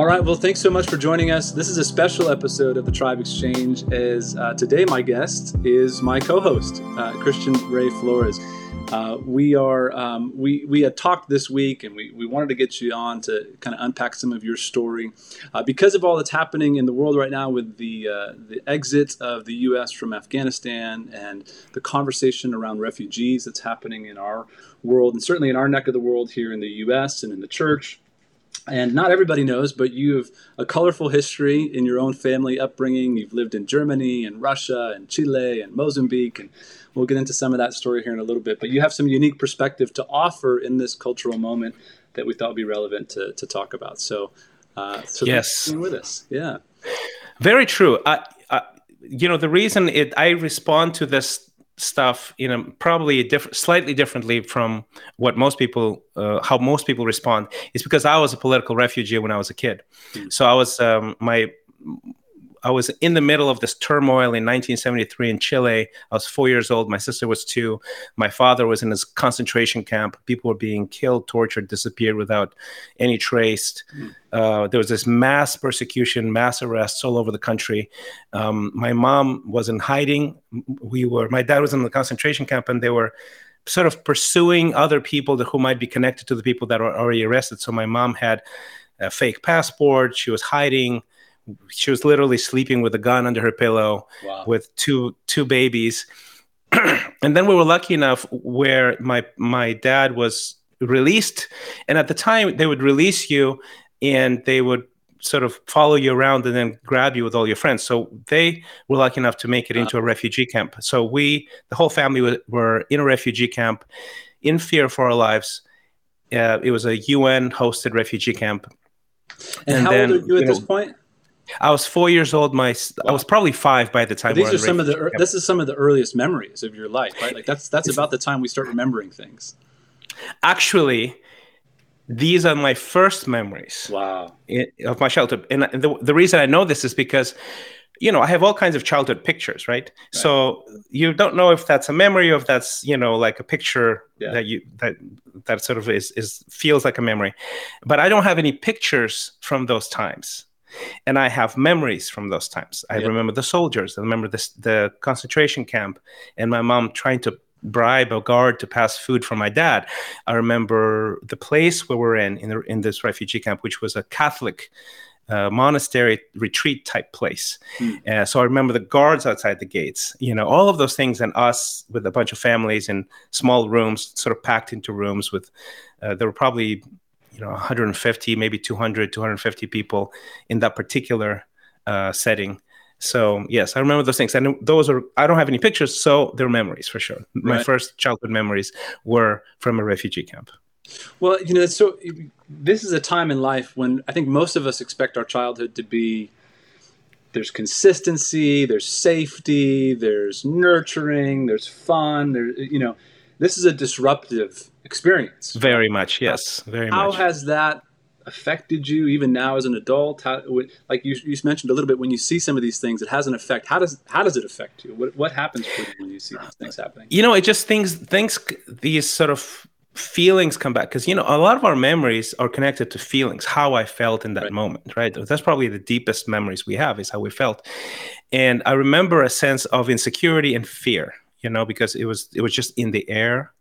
All right. Well, thanks so much for joining us. This is a special episode of the Tribe Exchange. As uh, today, my guest is my co-host, uh, Christian Ray Flores. Uh, we are um, we we had talked this week, and we, we wanted to get you on to kind of unpack some of your story uh, because of all that's happening in the world right now with the uh, the exit of the U.S. from Afghanistan and the conversation around refugees that's happening in our world and certainly in our neck of the world here in the U.S. and in the church. And not everybody knows, but you have a colorful history in your own family upbringing. You've lived in Germany and Russia and Chile and Mozambique and We'll get into some of that story here in a little bit, but you have some unique perspective to offer in this cultural moment that we thought would be relevant to, to talk about. So, uh, so yes, with us, yeah, very true. I, I, you know, the reason it I respond to this stuff you know probably diff- slightly differently from what most people uh, how most people respond is because i was a political refugee when i was a kid mm-hmm. so i was um, my I was in the middle of this turmoil in 1973 in Chile. I was four years old. My sister was two. My father was in his concentration camp. People were being killed, tortured, disappeared without any trace. Mm. Uh, there was this mass persecution, mass arrests all over the country. Um, my mom was in hiding. We were. My dad was in the concentration camp, and they were sort of pursuing other people that, who might be connected to the people that were already arrested. So my mom had a fake passport. She was hiding she was literally sleeping with a gun under her pillow wow. with two two babies. And then we were lucky enough where my my dad was released. And at the time they would release you and they would sort of follow you around and then grab you with all your friends. So they were lucky enough to make it into a refugee camp. So we the whole family were, were in a refugee camp in fear for our lives. Uh, it was a un hosted refugee camp. And, and how then, old are you at you know, this point I was four years old. My wow. I was probably five by the time. these are some of the. This is some of the earliest memories of your life, right? Like that's that's about the time we start remembering things. Actually, these are my first memories. Wow. of my childhood, and the the reason I know this is because. You know, I have all kinds of childhood pictures, right? right? So you don't know if that's a memory or if that's, you know, like a picture yeah. that you that that sort of is is feels like a memory. But I don't have any pictures from those times and I have memories from those times. I yep. remember the soldiers. I remember this, the concentration camp, and my mom trying to bribe a guard to pass food for my dad. I remember the place where we're in in, the, in this refugee camp, which was a Catholic uh, monastery retreat type place. Mm. Uh, so I remember the guards outside the gates, you know, all of those things, and us with a bunch of families in small rooms, sort of packed into rooms with. Uh, there were probably you know 150 maybe 200 250 people in that particular uh, setting. So yes i remember those things. And those are i don't have any pictures so they're memories for sure. Right. my first childhood memories were from a refugee camp. Well you know so this is a time in life when i think most of us expect our childhood to be there's consistency there's safety there's nurturing there's fun there you know this is a disruptive experience. Very much, yes, very How much. How has that affected you even now as an adult? How, like you, you mentioned a little bit, when you see some of these things, it has an effect. How does how does it affect you? What what happens you when you see these things happening? You know, it just things things these sort of feelings come back because you know a lot of our memories are connected to feelings how i felt in that right. moment right that's probably the deepest memories we have is how we felt and i remember a sense of insecurity and fear you know, because it was it was just in the air.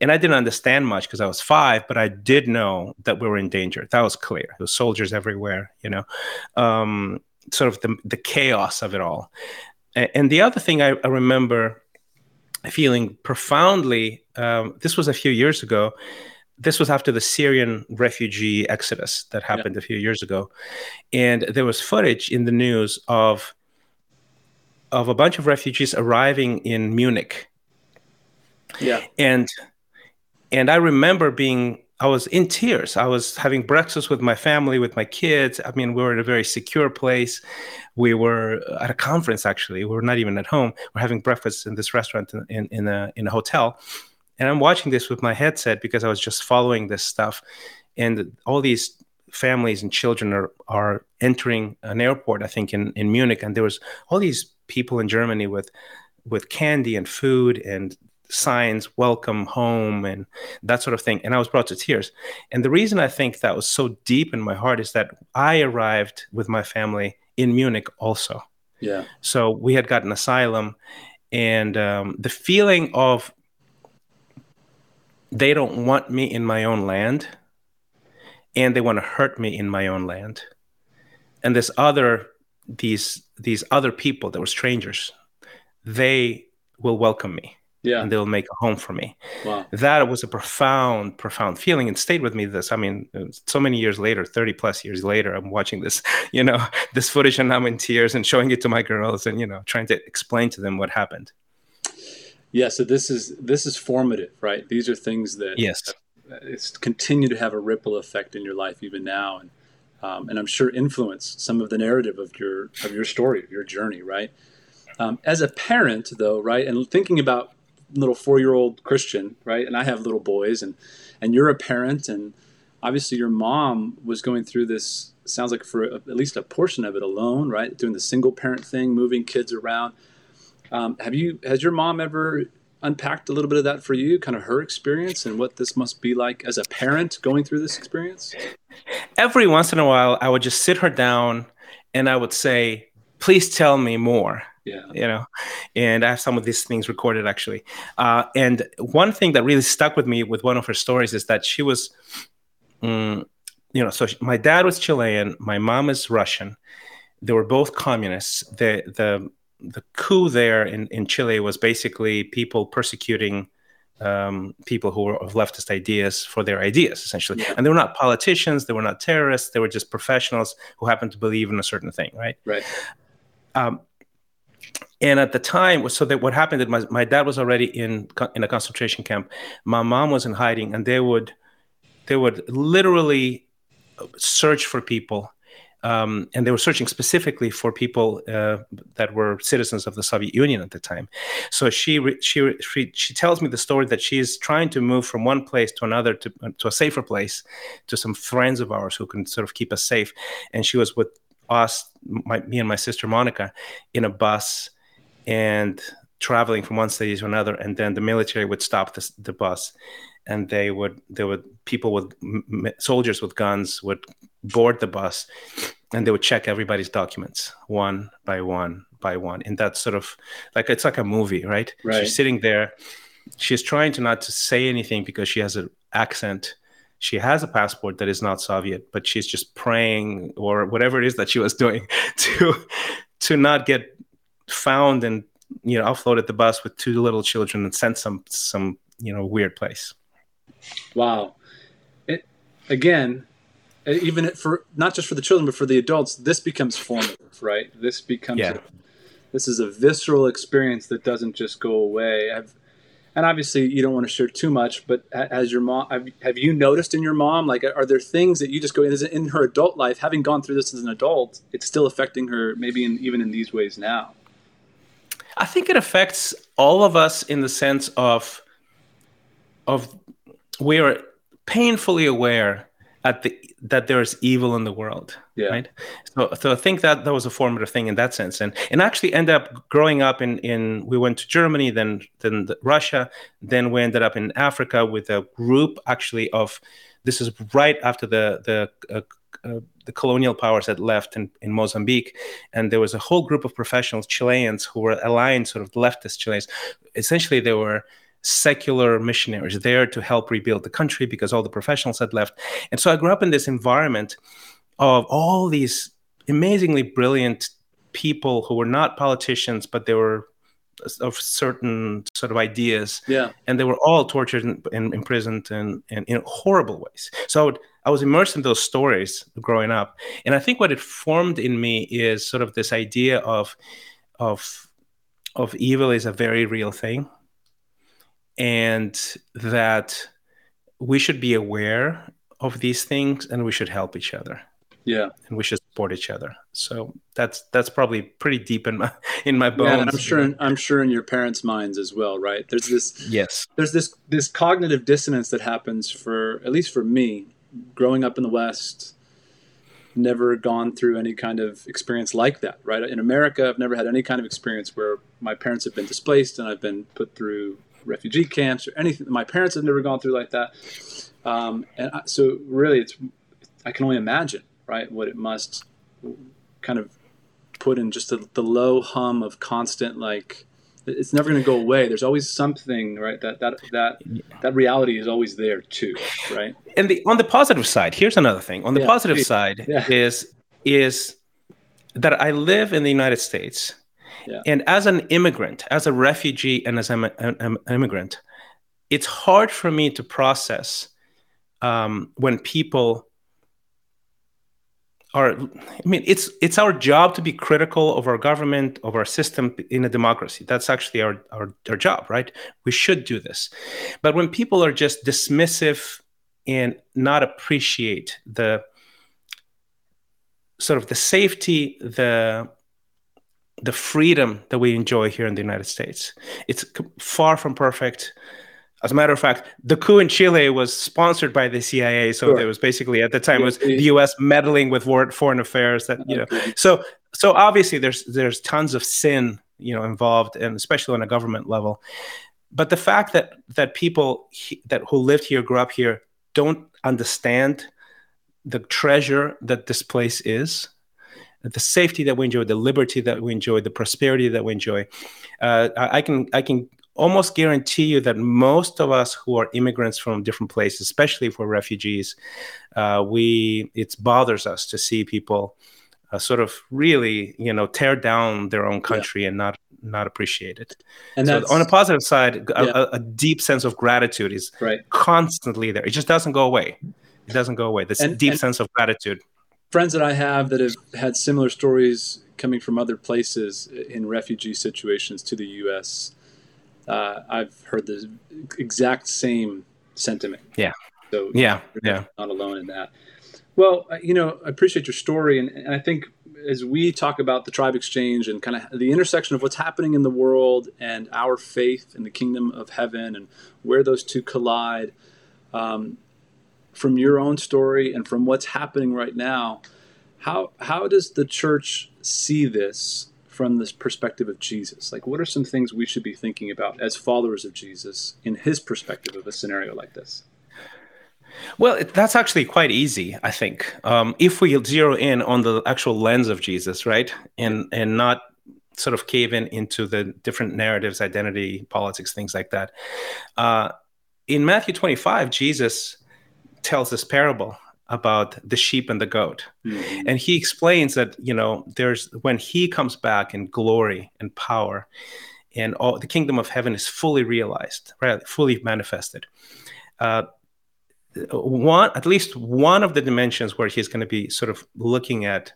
And I didn't understand much because I was five, but I did know that we were in danger. That was clear. There was soldiers everywhere, you know, um, sort of the, the chaos of it all. And, and the other thing I, I remember feeling profoundly, um, this was a few years ago, this was after the Syrian refugee exodus that happened yeah. a few years ago. And there was footage in the news of of a bunch of refugees arriving in Munich. Yeah. And and I remember being I was in tears. I was having breakfast with my family, with my kids. I mean, we were in a very secure place. We were at a conference actually. We were not even at home. We're having breakfast in this restaurant in, in, in a in a hotel. And I'm watching this with my headset because I was just following this stuff. And all these families and children are, are entering an airport, I think, in, in Munich. And there was all these people in Germany with with candy and food and signs welcome home and that sort of thing and i was brought to tears. And the reason i think that was so deep in my heart is that i arrived with my family in munich also. Yeah. So we had gotten asylum and um, the feeling of they don't want me in my own land and they want to hurt me in my own land. And this other these these other people that were strangers they will welcome me yeah. and they'll make a home for me. Wow. That was a profound profound feeling and stayed with me this i mean so many years later 30 plus years later i'm watching this you know this footage and i'm in tears and showing it to my girls and you know trying to explain to them what happened. Yeah so this is this is formative right? These are things that yes. it's continue to have a ripple effect in your life even now and um, and i'm sure influence some of the narrative of your of your story of your journey right? Um, as a parent though right and thinking about little four-year-old Christian, right? And I have little boys, and and you're a parent, and obviously your mom was going through this. Sounds like for a, at least a portion of it alone, right? Doing the single parent thing, moving kids around. Um, have you? Has your mom ever unpacked a little bit of that for you? Kind of her experience and what this must be like as a parent going through this experience. Every once in a while, I would just sit her down, and I would say, "Please tell me more." Yeah. You know, and I have some of these things recorded actually. Uh, and one thing that really stuck with me with one of her stories is that she was, um, you know, so she, my dad was Chilean, my mom is Russian. They were both communists. The the the coup there in, in Chile was basically people persecuting um, people who were of leftist ideas for their ideas, essentially. Yeah. And they were not politicians, they were not terrorists, they were just professionals who happened to believe in a certain thing, right? Right. Um, and at the time so that what happened is my, my dad was already in in a concentration camp my mom was in hiding and they would they would literally search for people um, and they were searching specifically for people uh, that were citizens of the Soviet Union at the time. So she she she she tells me the story that she is trying to move from one place to another to to a safer place, to some friends of ours who can sort of keep us safe. And she was with us, my, me and my sister Monica, in a bus and traveling from one city to another, and then the military would stop the, the bus, and they would they would people with soldiers with guns would board the bus, and they would check everybody's documents one by one by one, and that's sort of like it's like a movie, right? Right. She's sitting there, she's trying to not to say anything because she has an accent she has a passport that is not Soviet, but she's just praying or whatever it is that she was doing to to not get found and you know offloaded the bus with two little children and sent some some you know weird place. Wow. It again, even for not just for the children but for the adults, this becomes formative, right? This becomes yeah. a, this is a visceral experience that doesn't just go away. I've, and obviously you don't want to share too much, but has your mom have, have you noticed in your mom like are there things that you just go in her adult life, having gone through this as an adult, it's still affecting her maybe in, even in these ways now? I think it affects all of us in the sense of of we are painfully aware at the that there's evil in the world. Yeah. Right. So so I think that that was a formative thing in that sense. And and actually ended up growing up in in we went to Germany, then then the, Russia, then we ended up in Africa with a group actually of this is right after the the uh, uh, the colonial powers had left in, in Mozambique, and there was a whole group of professionals, Chileans, who were aligned, sort of leftist Chileans. Essentially, they were secular missionaries there to help rebuild the country because all the professionals had left. And so I grew up in this environment of all these amazingly brilliant people who were not politicians, but they were of certain sort of ideas. Yeah. And they were all tortured and, and imprisoned and, and in horrible ways. So I, would, I was immersed in those stories growing up. And I think what it formed in me is sort of this idea of of of evil is a very real thing. And that we should be aware of these things and we should help each other yeah. and we should support each other. So that's that's probably pretty deep in my in my bones yeah, i'm sure in, i'm sure in your parents minds as well right? There's this yes. there's this this cognitive dissonance that happens for at least for me growing up in the west never gone through any kind of experience like that right? In america i've never had any kind of experience where my parents have been displaced and i've been put through refugee camps or anything. My parents have never gone through like that. Um, and I, so really, it's I can only imagine, right, what it must kind of put in just the, the low hum of constant like it's never going to go away. There's always something right? That that that that reality is always there too right? And the on the positive side here's another thing. On the yeah, positive side yeah. is is that i live in the united states yeah. and as an immigrant as a refugee and as an, an immigrant it's hard for me to process um, when people are i mean it's it's our job to be critical of our government of our system in a democracy. That's actually our, our our job right? We should do this. But when people are just dismissive and not appreciate the sort of the safety the the freedom that we enjoy here in the united states it's far from perfect as a matter of fact, the coup in Chile was sponsored by the CIA, so sure. it was basically at the time it was the U.S. meddling with foreign affairs. That you know, so so obviously there's there's tons of sin you know involved, and especially on a government level. But the fact that that people he, that who lived here, grew up here, don't understand the treasure that this place is, the safety that we enjoy, the liberty that we enjoy, the prosperity that we enjoy. Uh, I can I can almost guarantee you that most of us who are immigrants from different places, especially for refugees, uh, we it bothers us to see people uh, sort of really, you know, tear down their own country yeah. and not not appreciate it. And so on a positive side, yeah. a, a, deep sense of gratitude is right. constantly there. It just doesn't go away. It doesn't go away. This and, deep and sense of gratitude. Friends that I have that have had similar stories coming from other places in refugee situations to the U.S uh, I've heard the exact same sentiment. Yeah. So yeah, yeah, not alone in that. Well, you know, I appreciate your story, and, and I think as we talk about the tribe exchange and kind of the intersection of what's happening in the world and our faith in the kingdom of heaven and where those two collide, um, from your own story and from what's happening right now, how how does the church see this from this perspective of Jesus? Like, what are some things we should be thinking about as followers of Jesus in his perspective of a scenario like this? Well, that's actually quite easy, I think. Um, if we zero in on the actual lens of Jesus, right, and and not sort of cave in into the different narratives, identity, politics, things like that. Uh, in Matthew 25, Jesus tells this parable about the sheep and the goat. Mm-hmm. And he explains that, you know, there's when he comes back in glory and power and all the kingdom of heaven is fully realized, right? Fully manifested. Uh, one at least one of the dimensions where he's going to be sort of looking at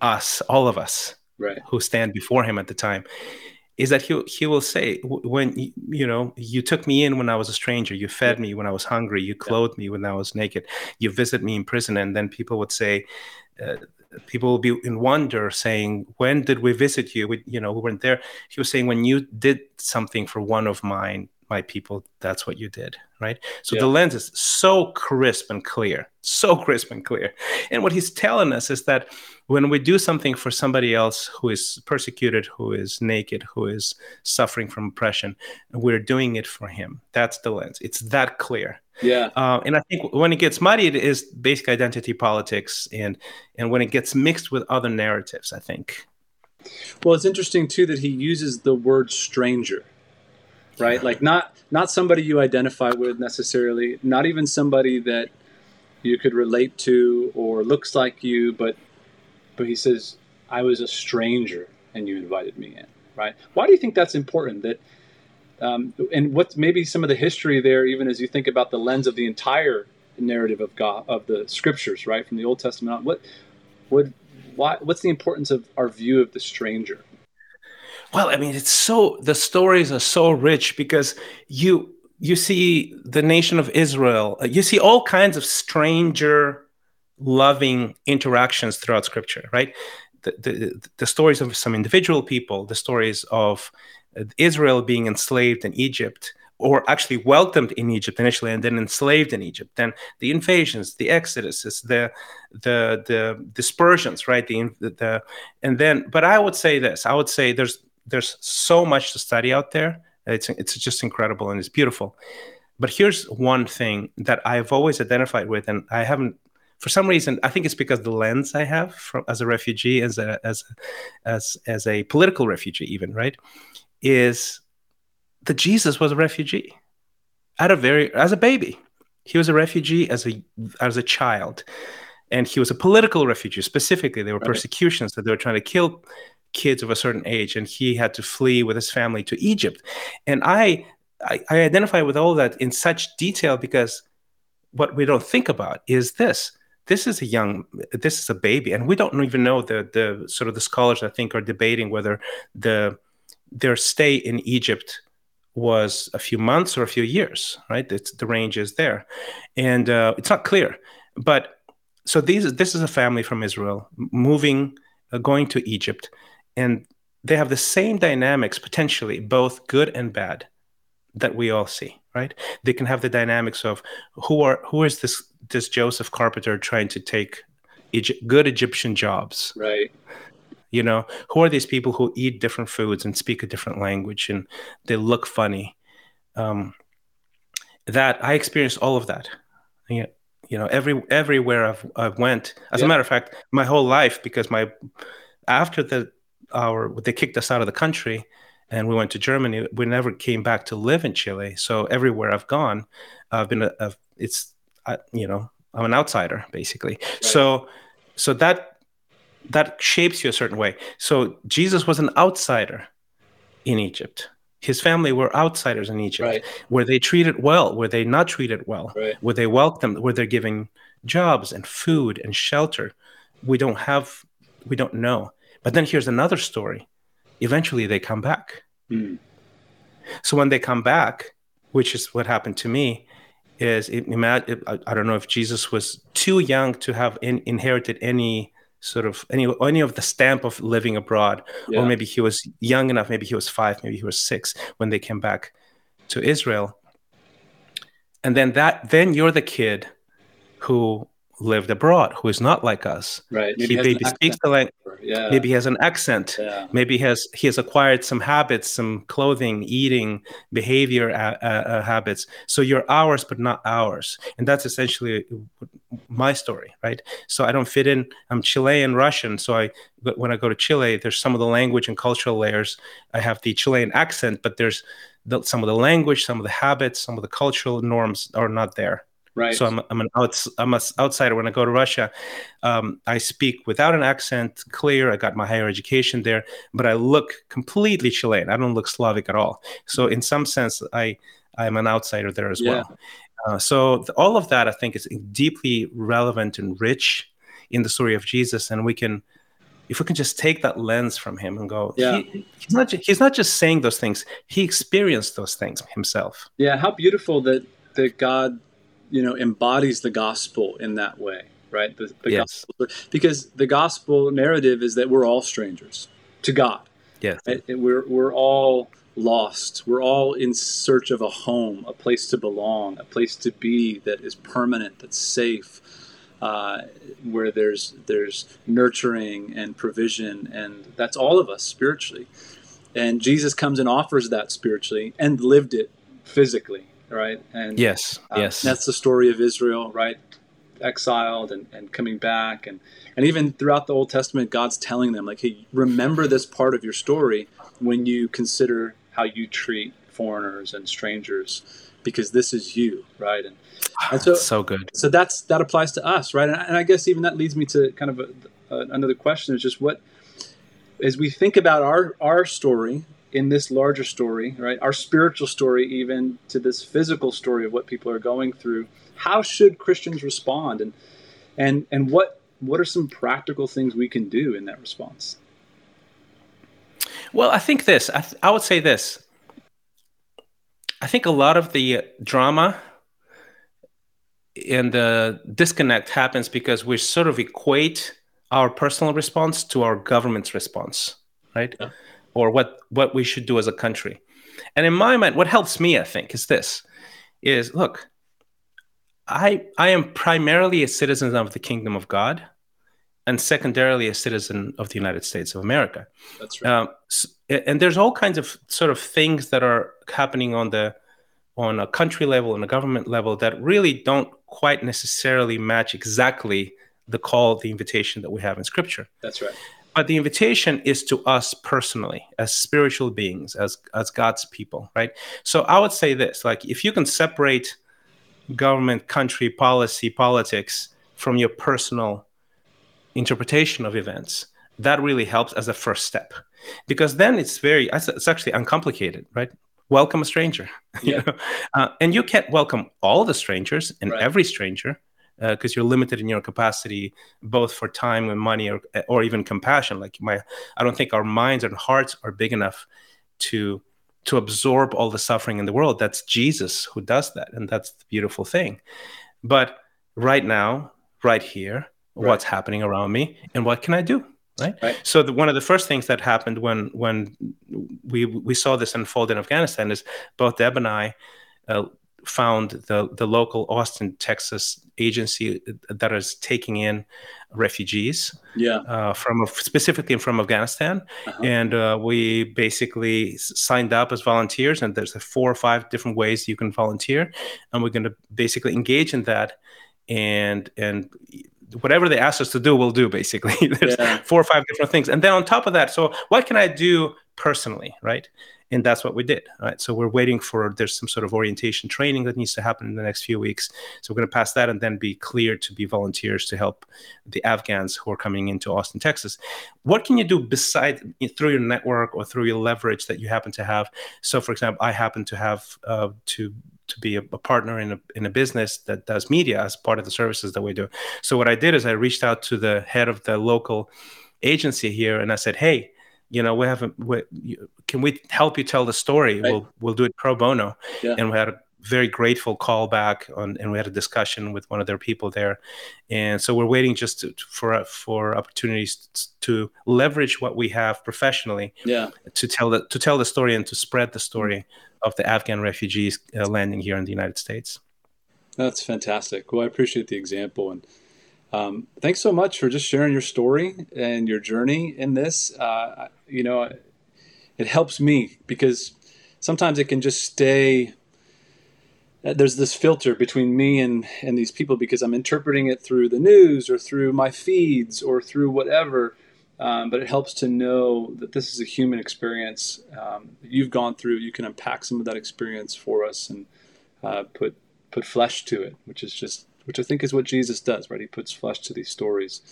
us, all of us, right. who stand before him at the time, is that he he will say when you know you took me in when I was a stranger, you fed me when I was hungry, you clothed me when I was naked, you visit me in prison, and then people would say. Uh, people will be in wonder saying when did we visit you? We, you know we weren't there. He was saying when you did something for one of mine my people that's what you did right? So yeah. the lens is so crisp and clear so crisp and clear. And what he's telling us is that when we do something for somebody else who is persecuted who is naked who is suffering from oppression we're doing it for him. That's the lens. It's that clear. Yeah. Uh, and i think when it gets muddy it is basic identity politics and and when it gets mixed with other narratives i think. Well it's interesting too that he uses the word stranger right? Like not not somebody you identify with necessarily, not even somebody that you could relate to or looks like you, but but he says, I was a stranger and you invited me in, right? Why do you think that's important? That um, and what's maybe some of the history there, even as you think about the lens of the entire narrative of God of the scriptures, right, from the Old Testament on. What would why what's the importance of our view of the stranger? Well, I mean, it's so the stories are so rich because you you see the nation of Israel, uh, you see all kinds of stranger loving interactions throughout scripture, right? The, the, the stories of some individual people, the stories of Israel being enslaved in Egypt, or actually welcomed in Egypt initially and then enslaved in Egypt. Then the invasions, the exoduses, the the the dispersions, right? The, the and then, but I would say this: I would say there's there's so much to study out there It's it's just incredible and it's beautiful. But here's one thing that I've always identified with, and I haven't, for some reason, I think it's because the lens I have from, as a refugee, as a as as as a political refugee, even right, is that Jesus was a refugee at a very as a baby. He was a refugee as a as a child, and he was a political refugee. Specifically, there were right. persecutions that they were trying to kill kids of a certain age, and he had to flee with his family to Egypt. And I I, I identify with all that in such detail because what we don't think about is this this is a young this is a baby and we don't even know the the sort of the scholars i think are debating whether the their stay in egypt was a few months or a few years right? It's, the range is there. And uh, it's not clear. But so these this is a family from israel moving uh, going to egypt and they have the same dynamics potentially both good and bad that we all see right? They can have the dynamics of who are who is this this joseph carpenter trying to take Egypt, good egyptian jobs? Right. You know who are these people who eat different foods and speak a different language and they look funny? Um, that i experienced all of that. You know every everywhere i've, I've went. As yeah. a matter of fact my whole life because my after the our they kicked us out of the country and we went to Germany. We never came back to live in Chile. So everywhere I've gone, I've been a, a it's I, you know I'm an outsider basically. Right. So so that that shapes you a certain way. So Jesus was an outsider in Egypt. His family were outsiders in Egypt. Right. Were they treated well? Were they not treated well? Right. Were they welcomed? Were they giving jobs and food and shelter? We don't have we don't know. But then here's another story eventually they come back. Mm. So when they come back, which is what happened to me, is it, I don't know if Jesus was too young to have in, inherited any sort of any any of the stamp of living abroad, yeah. or maybe he was young enough, maybe he was five, maybe he was six when they came back to Israel. And then that then you're the kid who lived abroad who is not like us. Right. Maybe he maybe speaks the language. Yeah. Maybe he has an accent. Yeah. Maybe he has he has acquired some habits, some clothing, eating, behavior uh, uh, uh, habits. So you're ours, but not ours, and that's essentially my story, right? So I don't fit in. I'm Chilean Russian, so I when I go to Chile, there's some of the language and cultural layers. I have the Chilean accent, but there's the, some of the language, some of the habits, some of the cultural norms are not there. Right. So I'm I'm an outs, I'm an outsider when I go to Russia. Um, I speak without an accent, clear. I got my higher education there, but I look completely Chilean. I don't look Slavic at all. So in some sense, I I'm an outsider there as yeah. well. Uh, so all of that I think is deeply relevant and rich in the story of Jesus, and we can if we can just take that lens from him and go, yeah. He, he's not he's not just saying those things; he experienced those things himself. Yeah, how beautiful that that God you know embodies the gospel in that way right? The, the yes. gospel because the gospel narrative is that we're all strangers to god. Yes. Right? we're, we're all lost. We're all in search of a home a place to belong a place to be that is permanent that's safe uh, where there's there's nurturing and provision and that's all of us spiritually. And jesus comes and offers that spiritually and lived it physically right? And yes, uh, yes, that's the story of Israel, right? Exiled and, and coming back, and and even throughout the Old Testament, God's telling them like, hey, remember this part of your story when you consider how you treat foreigners and strangers, because this is you, right? And, and so so good. So that's that applies to us, right? And, and I guess even that leads me to kind of a, a, another question: is just what as we think about our our story in this larger story, right? Our spiritual story, even to this physical story of what people are going through. How should Christians respond, and and and what what are some practical things we can do in that response? Well, I think this. I, th- I would say this. I think a lot of the drama and the disconnect happens because we sort of equate our personal response to our government's response, right? Yeah or what what we should do as a country. And in my mind, what helps me, I think, is this: is look, I I am primarily a citizen of the kingdom of God, and secondarily a citizen of the United States of America. That's right. Um, and there's all kinds of sort of things that are happening on the on a country level and a government level that really don't quite necessarily match exactly the call, the invitation that we have in Scripture. That's right. But the invitation is to us personally, as spiritual beings, as as God's people, right? So I would say this: like, if you can separate government, country, policy, politics from your personal interpretation of events, that really helps as a first step, because then it's very it's actually uncomplicated, right? Welcome a stranger, yeah. you know? uh, and you can't welcome all the strangers and Right. every stranger because you're limited in your capacity both for time and money or, or even compassion. Like my i don't think our minds and hearts are big enough to to absorb all the suffering in the world. That's jesus who does that and that's the beautiful thing. But right now right here what's happening around me and what can i do right, Right. so the, one of the first things that happened when when we we saw this unfold in afghanistan is both deb and i uh, found the the local Austin, Texas agency that is taking in refugees Yeah. uh, from specifically from Afghanistan, Uh-huh. and uh, we basically signed up as volunteers. And there's four or five different ways you can volunteer, and we're going to basically engage in that, and and whatever they ask us to do, we'll do. Basically, there's Yeah. four or five different things, and then on top of that, so what can I do personally, right? And that's what we did right? So we're waiting for there's some sort of orientation training that needs to happen in the next few weeks. So we're going to pass that and then be clear to be volunteers to help the afghans who are coming into austin texas. What can you do beside through your network or through your leverage that you happen to have? So for example i happen to have uh, to to be a, a, partner in a, in a business that does media as part of the services that we do. So what i did is i reached out to the head of the local agency here and i said hey you know we have a, we, can we help you tell the story? Right. we'll we'll do it pro bono. Yeah. and we had a very grateful call back on and we had a discussion with one of their people there. And so we're waiting just to, for for opportunities to leverage what we have professionally yeah. to tell the to tell the story and to spread the story of the afghan refugees uh, landing here in the united states. That's fantastic. Well i appreciate the example and um, thanks so much for just sharing your story and your journey in this. Uh, you know, it helps me because sometimes it can just stay. There's this filter between me and, and these people because I'm interpreting it through the news or through my feeds or through whatever. Um, but it helps to know that this is a human experience um, you've gone through. You can unpack some of that experience for us and uh, put put flesh to it, which is just which I think is what Jesus does, right? He puts flesh to these stories.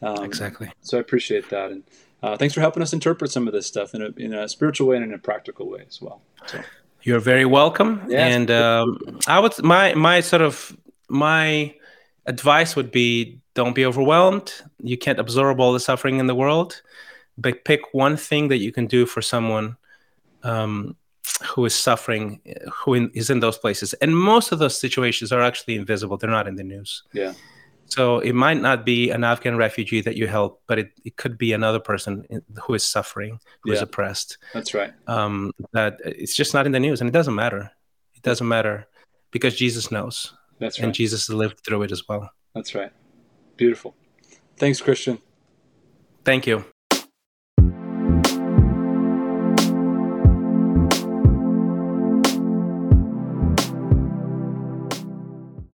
Um, exactly. So I appreciate that, and uh, thanks for helping us interpret some of this stuff in a, in a spiritual way and in a practical way as well. So. You're very welcome. Yes. And um, I would my my sort of my advice would be don't be overwhelmed. You can't absorb all the suffering in the world, but pick one thing that you can do for someone um, who is suffering, who in, is in those places. And most of those situations are actually invisible. They're not in the news. Yeah. So it might not be an Afghan refugee that you help, but it, it could be another person who is suffering, who yeah. is oppressed. That's right. Um, that it's just not in the news, and it doesn't matter. It doesn't matter because Jesus knows. That's right. And Jesus lived through it as well. That's right. Beautiful. Thanks, Christian. Thank you.